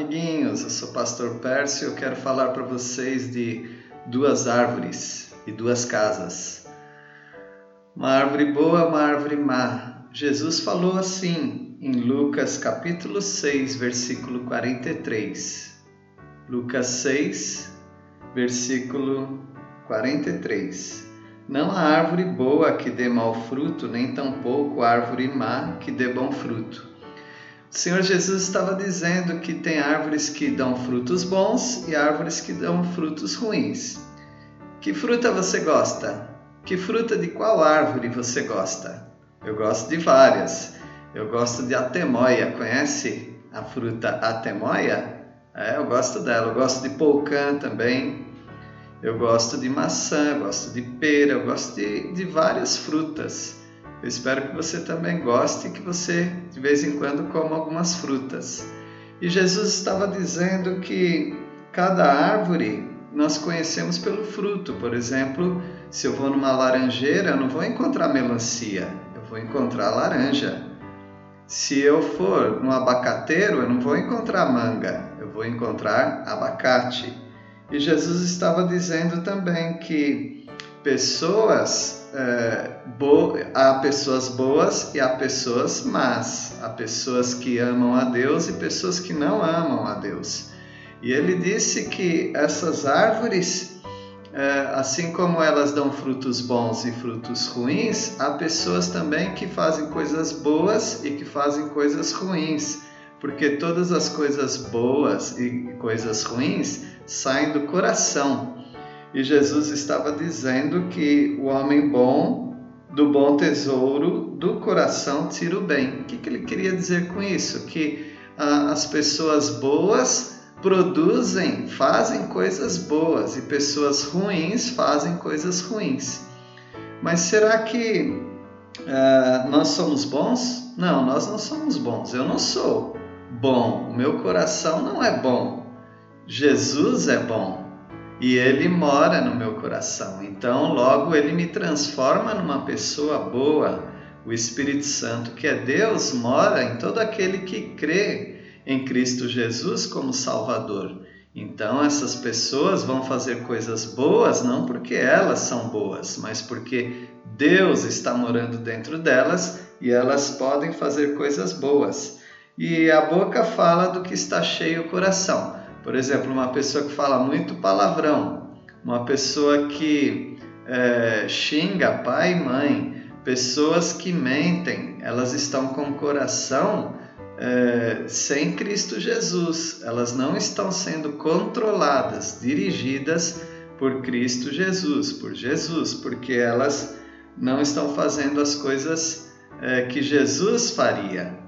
irmãos, eu sou o pastor Pércio e eu quero falar para vocês de duas árvores e duas casas. Uma árvore boa, uma árvore má. Jesus falou assim em Lucas capítulo 6, versículo 43. Lucas 6, versículo 43. Não há árvore boa que dê mau fruto, nem tampouco árvore má que dê bom fruto. O Senhor Jesus estava dizendo que tem árvores que dão frutos bons e árvores que dão frutos ruins. Que fruta você gosta? Que fruta de qual árvore você gosta? Eu gosto de várias. Eu gosto de atemoia. Conhece a fruta atemoia? É, eu gosto dela. Eu gosto de polcã também. Eu gosto de maçã, eu gosto de pera, eu gosto de, de várias frutas. Eu espero que você também goste e que você de vez em quando coma algumas frutas. E Jesus estava dizendo que cada árvore nós conhecemos pelo fruto. Por exemplo, se eu vou numa laranjeira, eu não vou encontrar melancia, eu vou encontrar laranja. Se eu for no abacateiro, eu não vou encontrar manga, eu vou encontrar abacate. E Jesus estava dizendo também que pessoas é, há pessoas boas e há pessoas más, há pessoas que amam a Deus e pessoas que não amam a Deus. E ele disse que essas árvores, é, assim como elas dão frutos bons e frutos ruins, há pessoas também que fazem coisas boas e que fazem coisas ruins, porque todas as coisas boas e coisas ruins saem do coração. E Jesus estava dizendo que o homem bom, do bom tesouro, do coração tira o bem. O que, que ele queria dizer com isso? Que ah, as pessoas boas produzem, fazem coisas boas e pessoas ruins fazem coisas ruins. Mas será que ah, nós somos bons? Não, nós não somos bons. Eu não sou bom. Meu coração não é bom. Jesus é bom e ele mora no meu coração. Então, logo ele me transforma numa pessoa boa. O Espírito Santo, que é Deus, mora em todo aquele que crê em Cristo Jesus como Salvador. Então, essas pessoas vão fazer coisas boas não porque elas são boas, mas porque Deus está morando dentro delas e elas podem fazer coisas boas. E a boca fala do que está cheio o coração. Por exemplo, uma pessoa que fala muito palavrão, uma pessoa que é, xinga pai e mãe, pessoas que mentem, elas estão com o coração é, sem Cristo Jesus, elas não estão sendo controladas, dirigidas por Cristo Jesus, por Jesus, porque elas não estão fazendo as coisas é, que Jesus faria.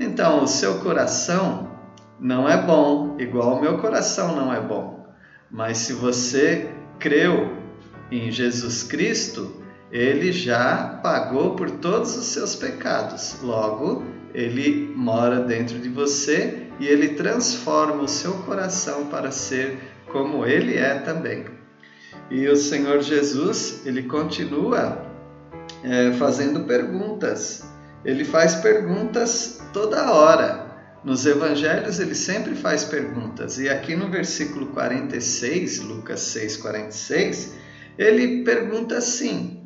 Então, o seu coração não é bom, igual o meu coração não é bom. Mas se você creu em Jesus Cristo, ele já pagou por todos os seus pecados. Logo, ele mora dentro de você e ele transforma o seu coração para ser como ele é também. E o Senhor Jesus, ele continua é, fazendo perguntas. Ele faz perguntas toda hora. Nos evangelhos ele sempre faz perguntas, e aqui no versículo 46, Lucas 6, 46, ele pergunta assim: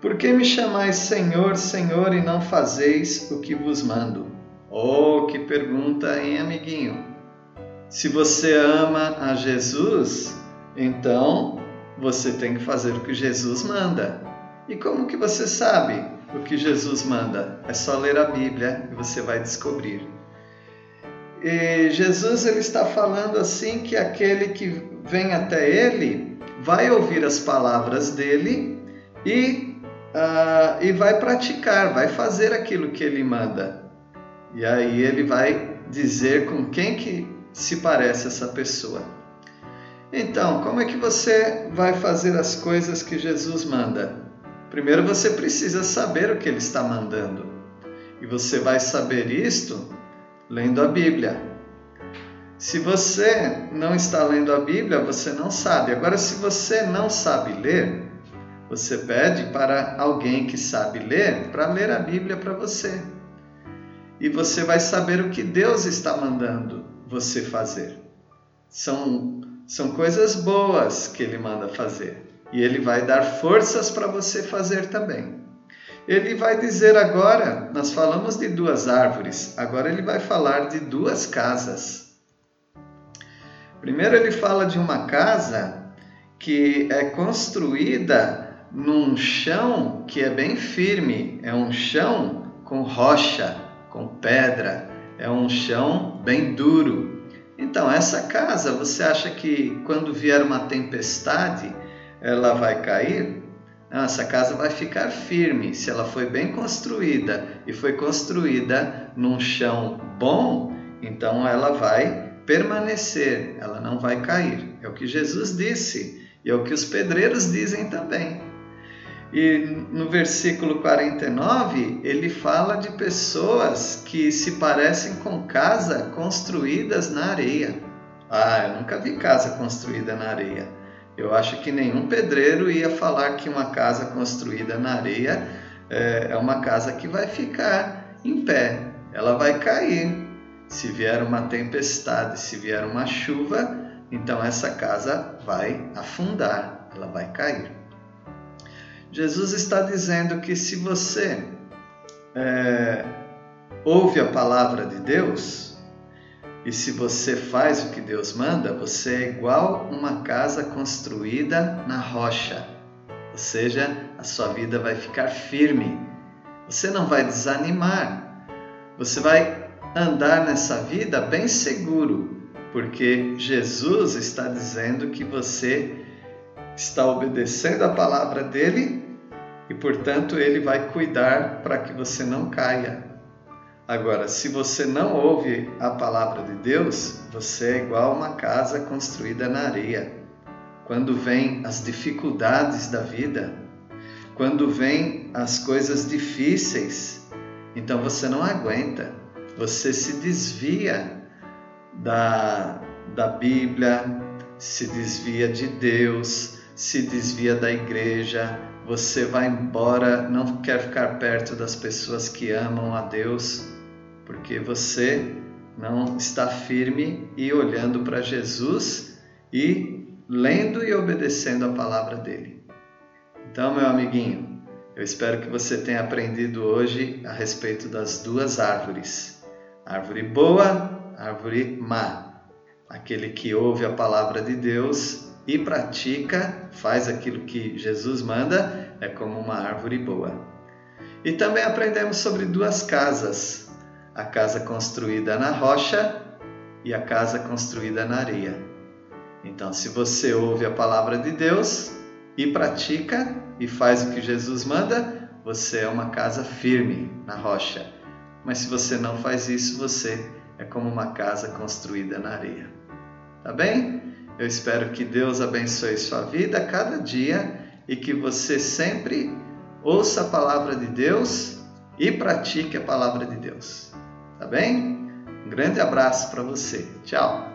Por que me chamais Senhor, Senhor, e não fazeis o que vos mando? Oh, que pergunta, hein, amiguinho? Se você ama a Jesus, então você tem que fazer o que Jesus manda. E como que você sabe o que Jesus manda? É só ler a Bíblia e você vai descobrir. E Jesus ele está falando assim que aquele que vem até ele vai ouvir as palavras dele e, uh, e vai praticar, vai fazer aquilo que ele manda. E aí ele vai dizer com quem que se parece essa pessoa. Então, como é que você vai fazer as coisas que Jesus manda? Primeiro você precisa saber o que ele está mandando. E você vai saber isto lendo a Bíblia. Se você não está lendo a Bíblia, você não sabe. Agora, se você não sabe ler, você pede para alguém que sabe ler para ler a Bíblia para você. E você vai saber o que Deus está mandando você fazer. São, são coisas boas que ele manda fazer. E ele vai dar forças para você fazer também. Ele vai dizer agora, nós falamos de duas árvores, agora ele vai falar de duas casas. Primeiro ele fala de uma casa que é construída num chão que é bem firme, é um chão com rocha, com pedra, é um chão bem duro. Então, essa casa, você acha que quando vier uma tempestade, ela vai cair? Essa casa vai ficar firme se ela foi bem construída e foi construída num chão bom, então ela vai permanecer, ela não vai cair. É o que Jesus disse e é o que os pedreiros dizem também. E no versículo 49, ele fala de pessoas que se parecem com casa construídas na areia. Ah, eu nunca vi casa construída na areia. Eu acho que nenhum pedreiro ia falar que uma casa construída na areia é, é uma casa que vai ficar em pé, ela vai cair. Se vier uma tempestade, se vier uma chuva, então essa casa vai afundar, ela vai cair. Jesus está dizendo que se você é, ouve a palavra de Deus e se você faz o que Deus manda, você é igual uma casa construída na rocha. Ou seja, a sua vida vai ficar firme. Você não vai desanimar. Você vai andar nessa vida bem seguro, porque Jesus está dizendo que você está obedecendo a palavra dele e, portanto, ele vai cuidar para que você não caia. Agora, se você não ouve a palavra de Deus, você é igual uma casa construída na areia. Quando vêm as dificuldades da vida, quando vêm as coisas difíceis, então você não aguenta, você se desvia da, da Bíblia, se desvia de Deus, se desvia da igreja, você vai embora, não quer ficar perto das pessoas que amam a Deus, porque você não está firme e olhando para Jesus e lendo e obedecendo a palavra dele. Então, meu amiguinho, eu espero que você tenha aprendido hoje a respeito das duas árvores: árvore boa, árvore má. Aquele que ouve a palavra de Deus e pratica, faz aquilo que Jesus manda, é como uma árvore boa. E também aprendemos sobre duas casas: a casa construída na rocha e a casa construída na areia. Então, se você ouve a palavra de Deus e pratica e faz o que Jesus manda, você é uma casa firme na rocha. Mas se você não faz isso, você é como uma casa construída na areia. Tá bem? Eu espero que Deus abençoe sua vida cada dia e que você sempre ouça a palavra de Deus e pratique a palavra de Deus. Tá bem? Um grande abraço para você. Tchau.